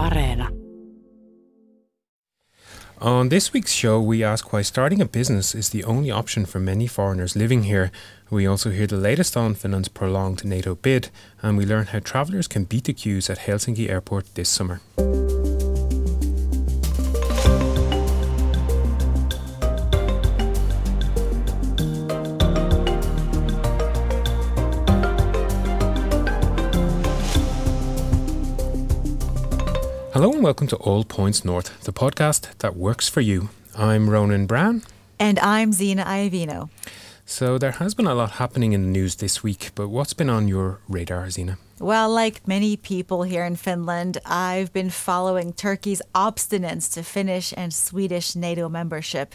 Areena. On this week's show, we ask why starting a business is the only option for many foreigners living here. We also hear the latest on Finland's prolonged NATO bid, and we learn how travellers can beat the queues at Helsinki Airport this summer. And welcome to All Points North, the podcast that works for you. I'm Ronan Browne. And I'm Zena Iovino. So there has been a lot happening in the news this week, but what's been on your radar, Zena? Well, like many people here in Finland, I've been following Turkey's obstinance to Finnish and Swedish NATO membership.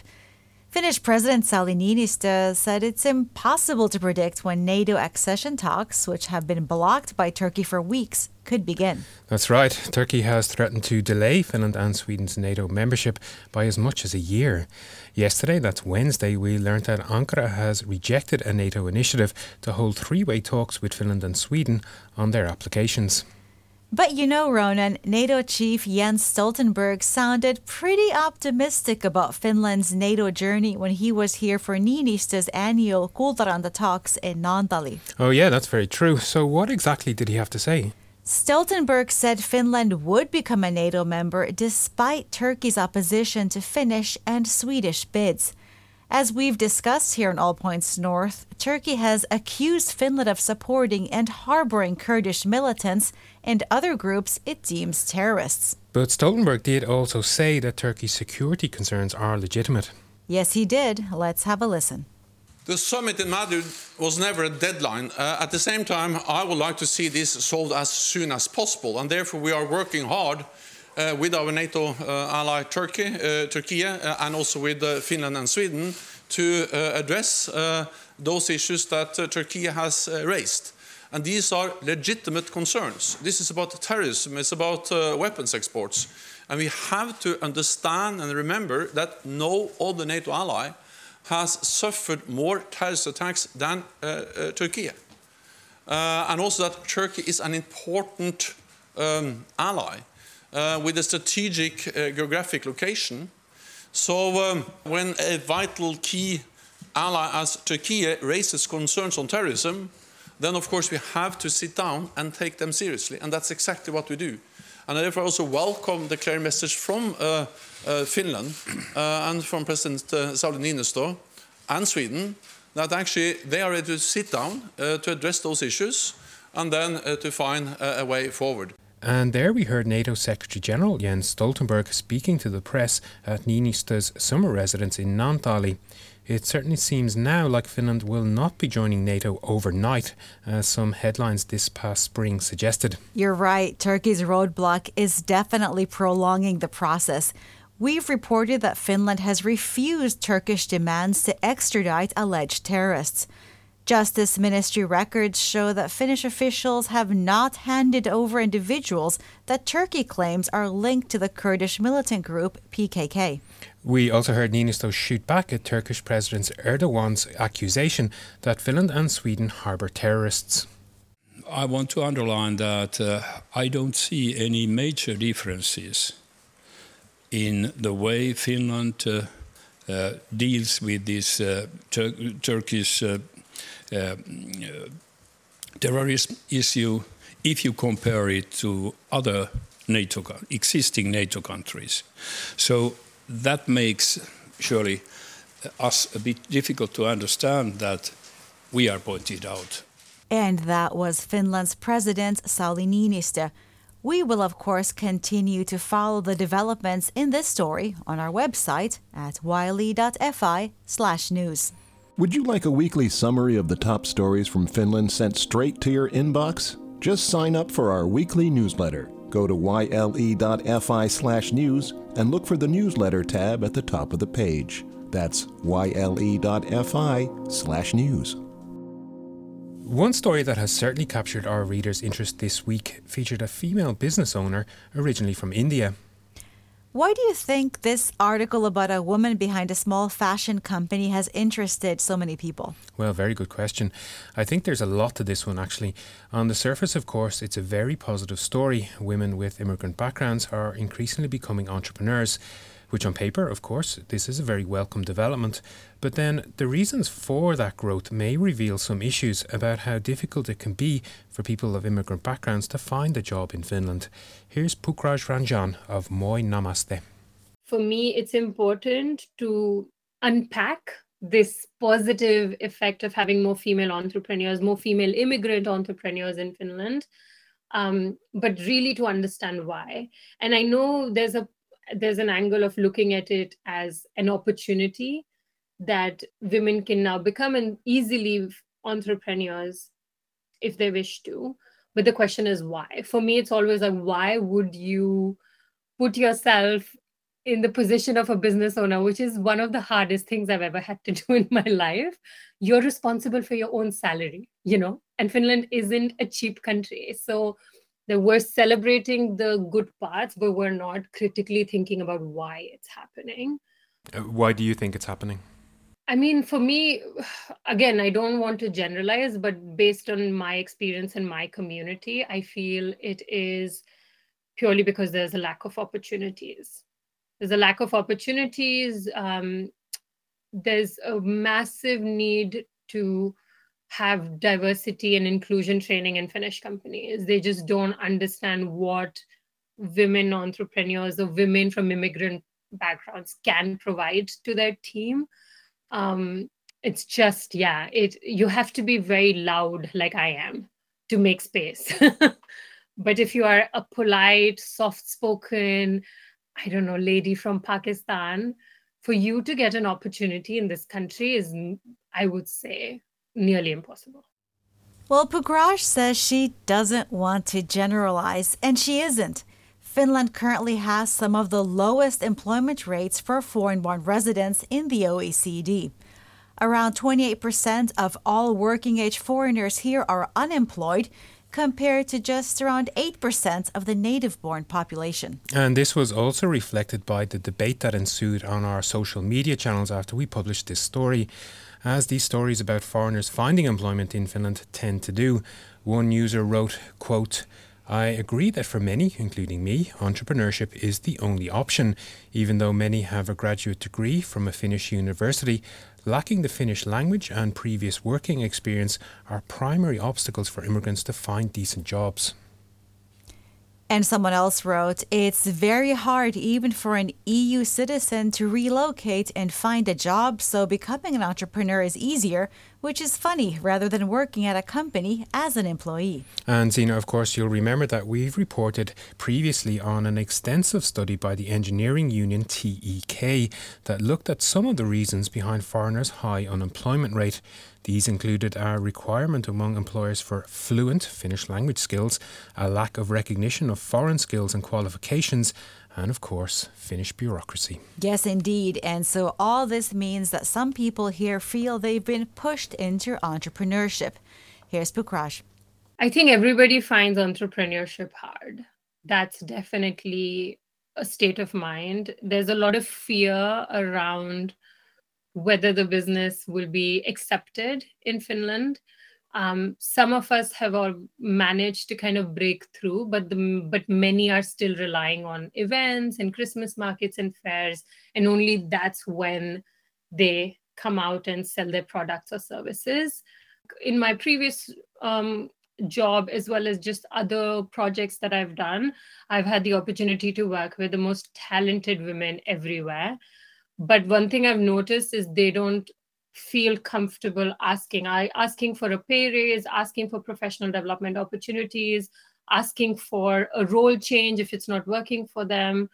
Finnish President Sauli Niinistö said it's impossible to predict when NATO accession talks, which have been blocked by Turkey for weeks, could begin. That's right. Turkey has threatened to delay Finland and Sweden's NATO membership by as much as a year. Yesterday, that's Wednesday, we learned that Ankara has rejected a NATO initiative to hold three way talks with Finland and Sweden on their applications. But you know, Ronan, NATO chief Jens Stoltenberg sounded pretty optimistic about Finland's NATO journey when he was here for Niinistö's annual Kultaranta talks in Naantali. Oh, yeah, that's very true. So, what exactly did he have to say? Stoltenberg said Finland would become a NATO member despite Turkey's opposition to Finnish and Swedish bids. As we've discussed here in All Points North, Turkey has accused Finland of supporting and harboring Kurdish militants and other groups it deems terrorists. But Stoltenberg did also say that Turkey's security concerns are legitimate. Yes, he did. Let's have a listen. The summit in Madrid was never a deadline. Uh, at the same time, I would like to see this solved as soon as possible, and therefore we are working hard with our NATO uh, ally Turkey, uh, Turkey uh, and also with uh, Finland and Sweden to address those issues that Turkey has raised. And these are legitimate concerns. This is about terrorism, it's about weapons exports. And we have to understand and remember that no other NATO ally has suffered more terrorist attacks than uh, uh, Turkey. Uh, and also that Turkey is an important um, ally uh, with a strategic uh, geographic location. So um, when a vital key ally as Turkey raises concerns on terrorism, then of course we have to sit down and take them seriously. And that's exactly what we do. And I therefore also welcome the clear message from uh, uh, Finland uh, and from President uh, Sauli Niinistö and Sweden that actually they are ready to sit down uh, to address those issues and then uh, to find a way forward. And there we heard NATO Secretary General Jens Stoltenberg speaking to the press at Niinistö's summer residence in Naantali. It certainly seems now like Finland will not be joining NATO overnight, as some headlines this past spring suggested. You're right. Turkey's roadblock is definitely prolonging the process. We've reported that Finland has refused Turkish demands to extradite alleged terrorists. Justice Ministry records show that Finnish officials have not handed over individuals that Turkey claims are linked to the Kurdish militant group PKK. We also heard Niinistö shoot back at Turkish President Erdogan's accusation that Finland and Sweden harbour terrorists. I want to underline that uh, I don't see any major differences in the way Finland uh, uh, deals with this uh, Tur- Turkish uh, Uh, terrorism issue if you compare it to other NATO existing NATO countries. So that makes surely uh, us a bit difficult to understand that we are pointed out. And that was Finland's President Sauli Niinistö. We will, of course, continue to follow the developments in this story on our website at yle.fi/news. Would you like a weekly summary of the top stories from Finland sent straight to your inbox? Just sign up for our weekly newsletter. Go to yle.fi/news and look for the newsletter tab at the top of the page. That's yle.fi/news. One story that has certainly captured our readers' interest this week featured a female business owner originally from India. Why do you think this article about a woman behind a small fashion company has interested so many people? Well, very good question. I think there's a lot to this one, actually. On the surface, of course, it's a very positive story. Women with immigrant backgrounds are increasingly becoming entrepreneurs which on paper, of course, this is a very welcome development. But then the reasons for that growth may reveal some issues about how difficult it can be for people of immigrant backgrounds to find a job in Finland. Here's Pukraj Ranjan of Moi Namaste. For me, it's important to unpack this positive effect of having more female entrepreneurs, more female immigrant entrepreneurs in Finland. Um, but really to understand why. And I know there's a there's an angle of looking at it as an opportunity that women can now become and easily entrepreneurs if they wish to. But the question is why? For me it's always like why would you put yourself in the position of a business owner which is one of the hardest things i've ever had to do in my life? You're responsible for your own salary you know and finland isn't a cheap country. So that we're celebrating the good parts, but we're not critically thinking about why it's happening. Uh, why do you think it's happening? I mean, for me, again, I don't want to generalize, but based on my experience in my community, I feel it is purely because there's a lack of opportunities. There's a lack of opportunities. Um, there's a massive need to have diversity and inclusion training in Finnish companies. They just don't understand what women entrepreneurs or women from immigrant backgrounds can provide to their team. Um, it's just, yeah, it you have to be very loud like I am to make space. but if you are a polite, soft-spoken, I don't know, lady from Pakistan, for you to get an opportunity in this country is, I would say, nearly impossible. Well, Pukraj says she doesn't want to generalize, and she isn't. Finland currently has some of the lowest employment rates for foreign born residents in the OECD. Around 28% of all working age foreigners here are unemployed, compared to just around 8% of the native born population. And this was also reflected by the debate that ensued on our social media channels after we published this story as these stories about foreigners finding employment in Finland tend to do. One user wrote, quote, I agree that for many, including me, entrepreneurship is the only option. Even though many have a graduate degree from a Finnish university, lacking the Finnish language and previous working experience are primary obstacles for immigrants to find decent jobs. And someone else wrote, It's very hard even for an EU citizen to relocate and find a job, so becoming an entrepreneur is easier, which is funny rather than working at a company as an employee. And Zena, of course, you'll remember that we've reported previously on an extensive study by the engineering union TEK that looked at some of the reasons behind foreigners' high unemployment rate. These included a requirement among employers for fluent Finnish language skills, a lack of recognition of foreign skills and qualifications, and of course, Finnish bureaucracy. Yes, indeed. And so all this means that some people here feel they've been pushed into entrepreneurship. Here's Pukraj. I think everybody finds entrepreneurship hard. That's definitely a state of mind. There's a lot of fear around whether the business will be accepted in Finland. Um, some of us have all managed to kind of break through, but the, but many are still relying on events and Christmas markets and fairs, and only that's when they come out and sell their products or services. In my previous um, job, as well as just other projects that I've done, I've had the opportunity to work with the most talented women everywhere but one thing i've noticed is they don't feel comfortable asking. I asking for a pay raise asking for professional development opportunities asking for a role change if it's not working for them.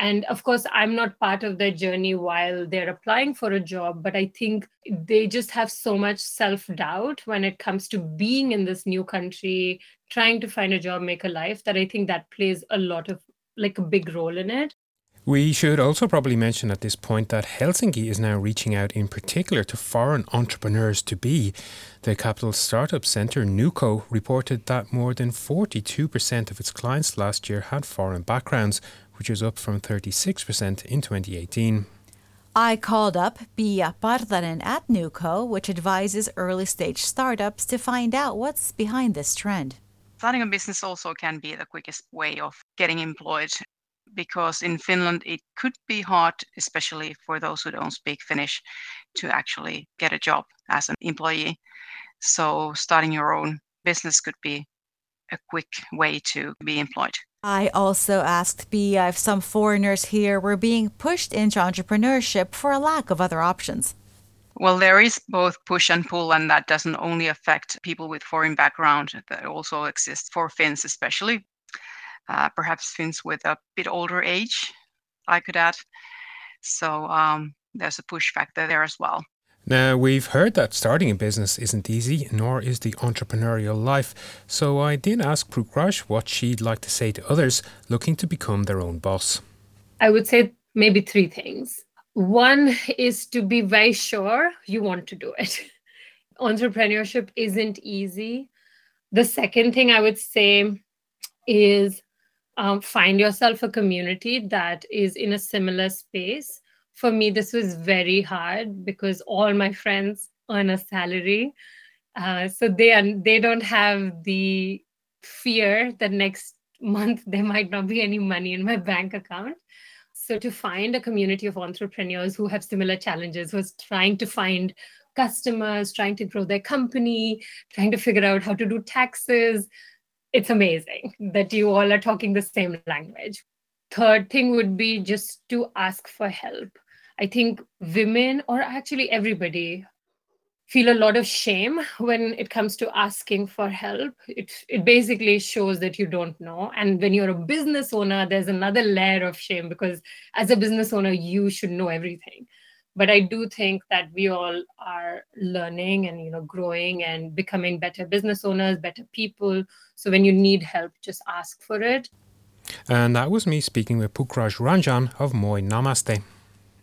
And of course i'm not part of their journey while they're applying for a job but i think they just have so much self doubt when it comes to being in this new country trying to find a job make a life that i think that plays a lot of like a big role in it we should also probably mention at this point that Helsinki is now reaching out in particular to foreign entrepreneurs to be. The capital startup centre NewCo reported that more than 42% of its clients last year had foreign backgrounds, which is up from 36% in 2018. I called up Pia Partanen at NewCo, which advises early stage startups to find out what's behind this trend. Starting a business also can be the quickest way of getting employed because in Finland it could be hard, especially for those who don't speak Finnish, to actually get a job as an employee. So starting your own business could be a quick way to be employed. I also asked Pia if some foreigners here were being pushed into entrepreneurship for a lack of other options. Well, there is both push and pull, and that doesn't only affect people with foreign background, that also exists for Finns, especially uh, perhaps Finns with a bit older age, I could add. So um, there's a push factor there as well. Now, we've heard that starting a business isn't easy, nor is the entrepreneurial life. So I did ask Pukraj what she'd like to say to others looking to become their own boss. I would say maybe three things. One is to be very sure you want to do it. Entrepreneurship isn't easy. The second thing I would say is um, find yourself a community that is in a similar space. For me this was very hard because all my friends earn a salary. Uh, so they are, they don't have the fear that next month there might not be any money in my bank account. So to find a community of entrepreneurs who have similar challenges was trying to find customers trying to grow their company trying to figure out how to do taxes it's amazing that you all are talking the same language third thing would be just to ask for help I think women, or actually everybody, feel a lot of shame when it comes to asking for help. It, it basically shows that you don't know. And when you're a business owner, there's another layer of shame because as a business owner, you should know everything. But I do think that we all are learning and you know growing and becoming better business owners, better people. So when you need help, just ask for it. And that was me speaking with Pukraj Ranjan of Moi Namaste.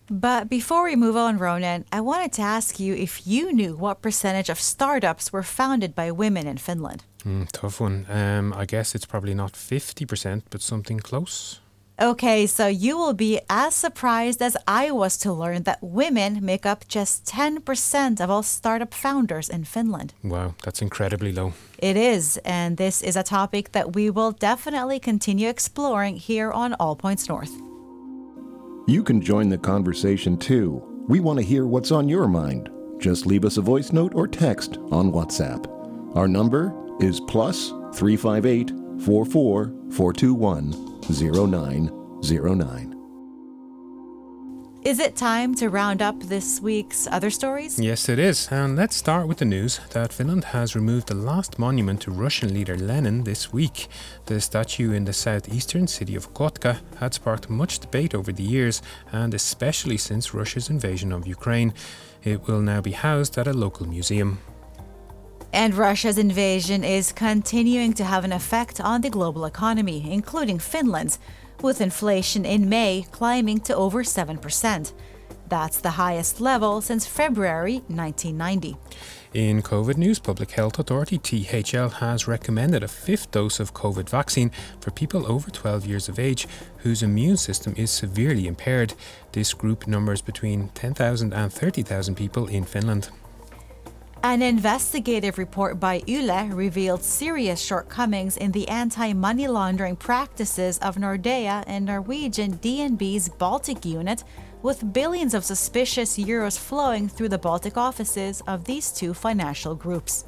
But before we move on, Ronan, I wanted to ask you if you knew what percentage of startups were founded by women in Finland. Mm, tough one. Um, I guess it's probably not 50%, but something close. Okay, so you will be as surprised as I was to learn that women make up just 10% of all startup founders in Finland. Wow, that's incredibly low. It is, and this is a topic that we will definitely continue exploring here on All Points North. You can join the conversation too. We want to hear what's on your mind. Just leave us a voice note or text on WhatsApp. Our number is plus 358 44 421 0909. Is it time to round up this week's other stories? Yes, it is. And let's start with the news that Finland has removed the last monument to Russian leader Lenin this week. The statue in the southeastern city of Kotka had sparked much debate over the years, and especially since Russia's invasion of Ukraine. It will now be housed at a local museum. And Russia's invasion is continuing to have an effect on the global economy, including Finland's with inflation in May climbing to over 7%. That's the highest level since February 1990. In COVID news, Public Health Authority THL has recommended a fifth dose of COVID vaccine for people over 12 years of age whose immune system is severely impaired. This group numbers between 10,000 and 30,000 people in Finland. An investigative report by Yle revealed serious shortcomings in the anti-money laundering practices of Nordea and Norwegian DNB's Baltic unit, with billions of suspicious euros flowing through the Baltic offices of these two financial groups.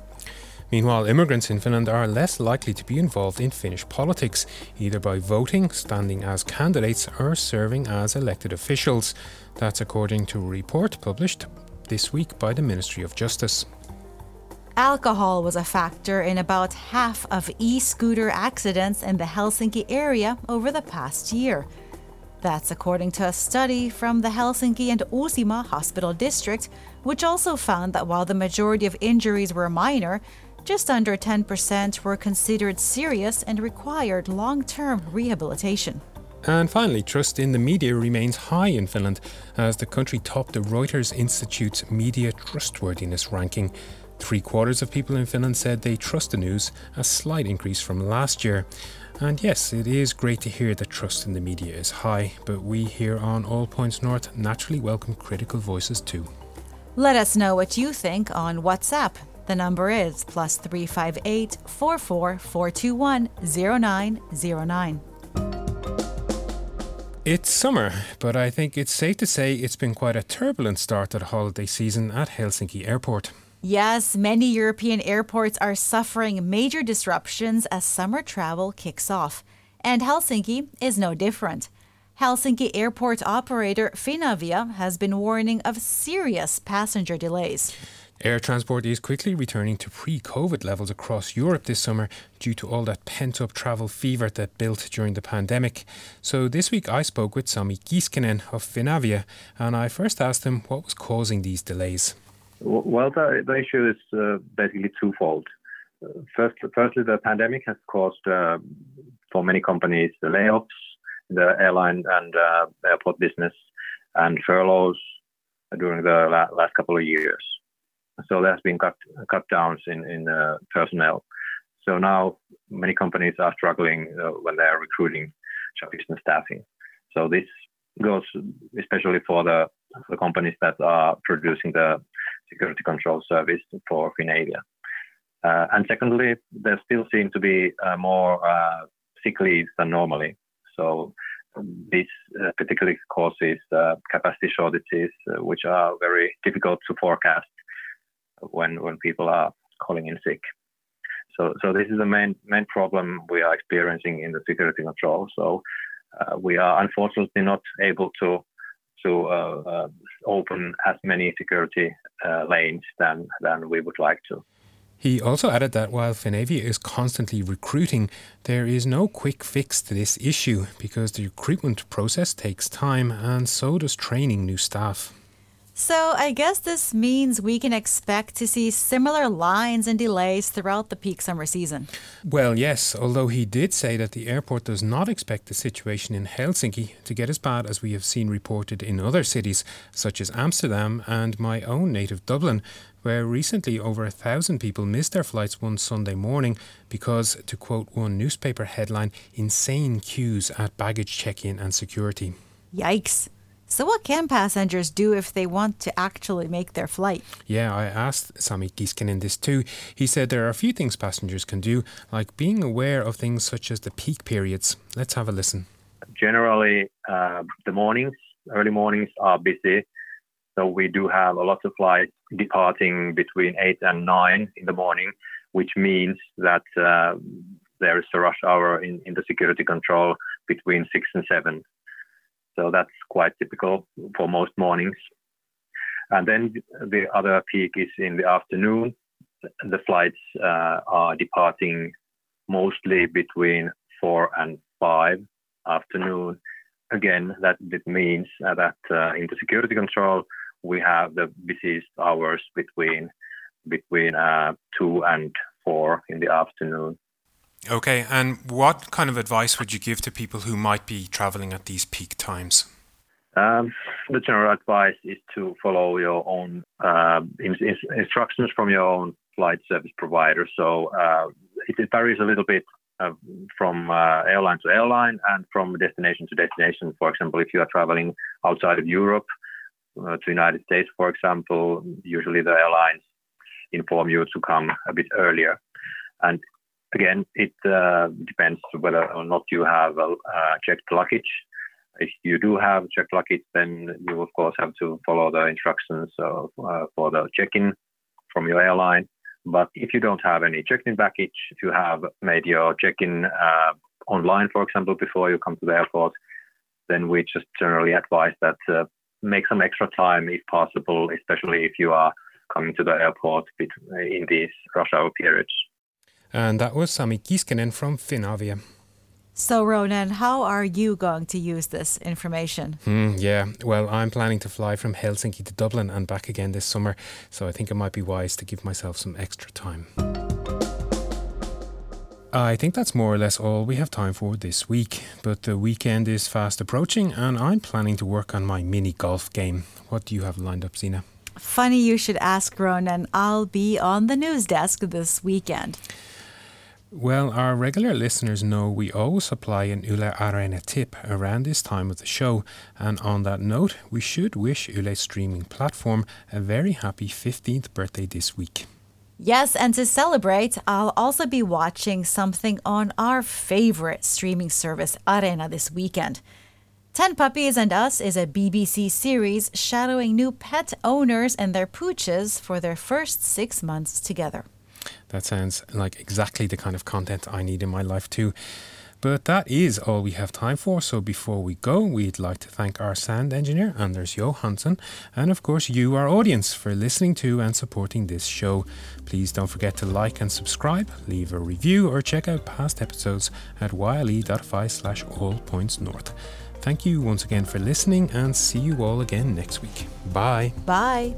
Meanwhile, immigrants in Finland are less likely to be involved in Finnish politics, either by voting, standing as candidates, or serving as elected officials. That's according to a report published this week by the Ministry of Justice. Alcohol was a factor in about half of e scooter accidents in the Helsinki area over the past year. That's according to a study from the Helsinki and Uusimaa Hospital District, which also found that while the majority of injuries were minor, just under 10% were considered serious and required long term rehabilitation. And finally, trust in the media remains high in Finland as the country topped the Reuters Institute's media trustworthiness ranking. Three quarters of people in Finland said they trust the news, a slight increase from last year. And yes, it is great to hear that trust in the media is high, but we here on All Points North naturally welcome critical voices too. Let us know what you think on WhatsApp. The number is plus 358 44 421 0909. It's summer, but I think it's safe to say it's been quite a turbulent start to the holiday season at Helsinki Airport. Yes, many European airports are suffering major disruptions as summer travel kicks off, and Helsinki is no different. Helsinki airport operator Finavia has been warning of serious passenger delays. Air transport is quickly returning to pre COVID levels across Europe this summer due to all that pent up travel fever that built during the pandemic. So this week I spoke with Sami Kiiskinen of Finavia and I first asked him what was causing these delays. Well, the, the issue is uh, basically twofold. Uh, first, firstly, the pandemic has caused uh, for many companies the layoffs the airline and uh, airport business and furloughs during the la- last couple of years. So there has been cut cut downs in in uh, personnel. So now many companies are struggling uh, when they are recruiting sufficient staffing. So this goes especially for the the companies that are producing the security control service for Finavia. Uh, and secondly, there still seem to be uh, more uh, sick leaves than normally. So this uh, particularly causes uh, capacity shortages, uh, which are very difficult to forecast when when people are calling in sick. So, so this is the main main problem we are experiencing in the security control. So, we are unfortunately not able to to uh, uh, open as many security uh, lanes than, than we would like to. He also added that while Finavia is constantly recruiting, there is no quick fix to this issue because the recruitment process takes time and so does training new staff. So I guess this means we can expect to see similar lines and delays throughout the peak summer season. Well, yes, although he did say that the airport does not expect the situation in Helsinki to get as bad as we have seen reported in other cities, such as Amsterdam and my own native Dublin, where recently over a thousand people missed their flights one Sunday morning because, to quote one newspaper headline, insane queues at baggage check in and security. Yikes. So, what can passengers do if they want to actually make their flight? Yeah, I asked Sami Kiiskinen this too. He said there are a few things passengers can do, like being aware of things such as the peak periods. Let's have a listen. Generally, uh, the mornings, early mornings are busy. So, we do have a lot of flights departing between 8 and 9 in the morning, which means that uh, there is a rush hour in, in the security control between 6 and 7 so that's quite typical for most mornings. And then the other peak is in the afternoon. The flights uh, are departing mostly between four and five afternoon. Again, that, means that uh, in the security control, we have the busiest hours between between uh, two and four in the afternoon. Okay, and what kind of advice would you give to people who might be traveling at these peak times? Um, the general advice is to follow your own uh, in, in instructions from your own flight service provider. So uh, it, varies a little bit uh, from uh, airline to airline and from destination to destination. For example, if you are traveling outside of Europe uh, to the United States, for example, usually the airlines inform you to come a bit earlier. And Again, it uh, depends whether or not you have a checked luggage. If you do have checked luggage, then you of course have to follow the instructions uh, for the check-in from your airline. But if you don't have any checked-in baggage, if you have made your check-in uh, online, for example, before you come to the airport, then we just generally advise that uh, make some extra time if possible, especially if you are coming to the airport in these rush hour periods. And that was Sami Kiiskinen from Finavia. So, Ronan, how are you going to use this information? Mm, yeah, well, I'm planning to fly from Helsinki to Dublin and back again this summer, so I think it might be wise to give myself some extra time. I think that's more or less all we have time for this week, but the weekend is fast approaching and I'm planning to work on my mini golf game. What do you have lined up, Zena? Funny you should ask, Ronan. I'll be on the news desk this weekend. Well, our regular listeners know we always supply an Yle Areena tip around this time of the show, and on that note, we should wish Yle's streaming platform a very happy 15th birthday this week. Yes, and to celebrate, I'll also be watching something on our favorite streaming service, Areena, this weekend. Ten Puppies and Us is a BBC series shadowing new pet owners and their pooches for their first six months together. That sounds like exactly the kind of content I need in my life too. But that is all we have time for. So before we go, we'd like to thank our sound engineer, Anders Johansson, and of course you, our audience, for listening to and supporting this show. Please don't forget to like and subscribe, leave a review, or check out past episodes at yle.fi slash all points north. Thank you once again for listening and see you all again next week. Bye. Bye.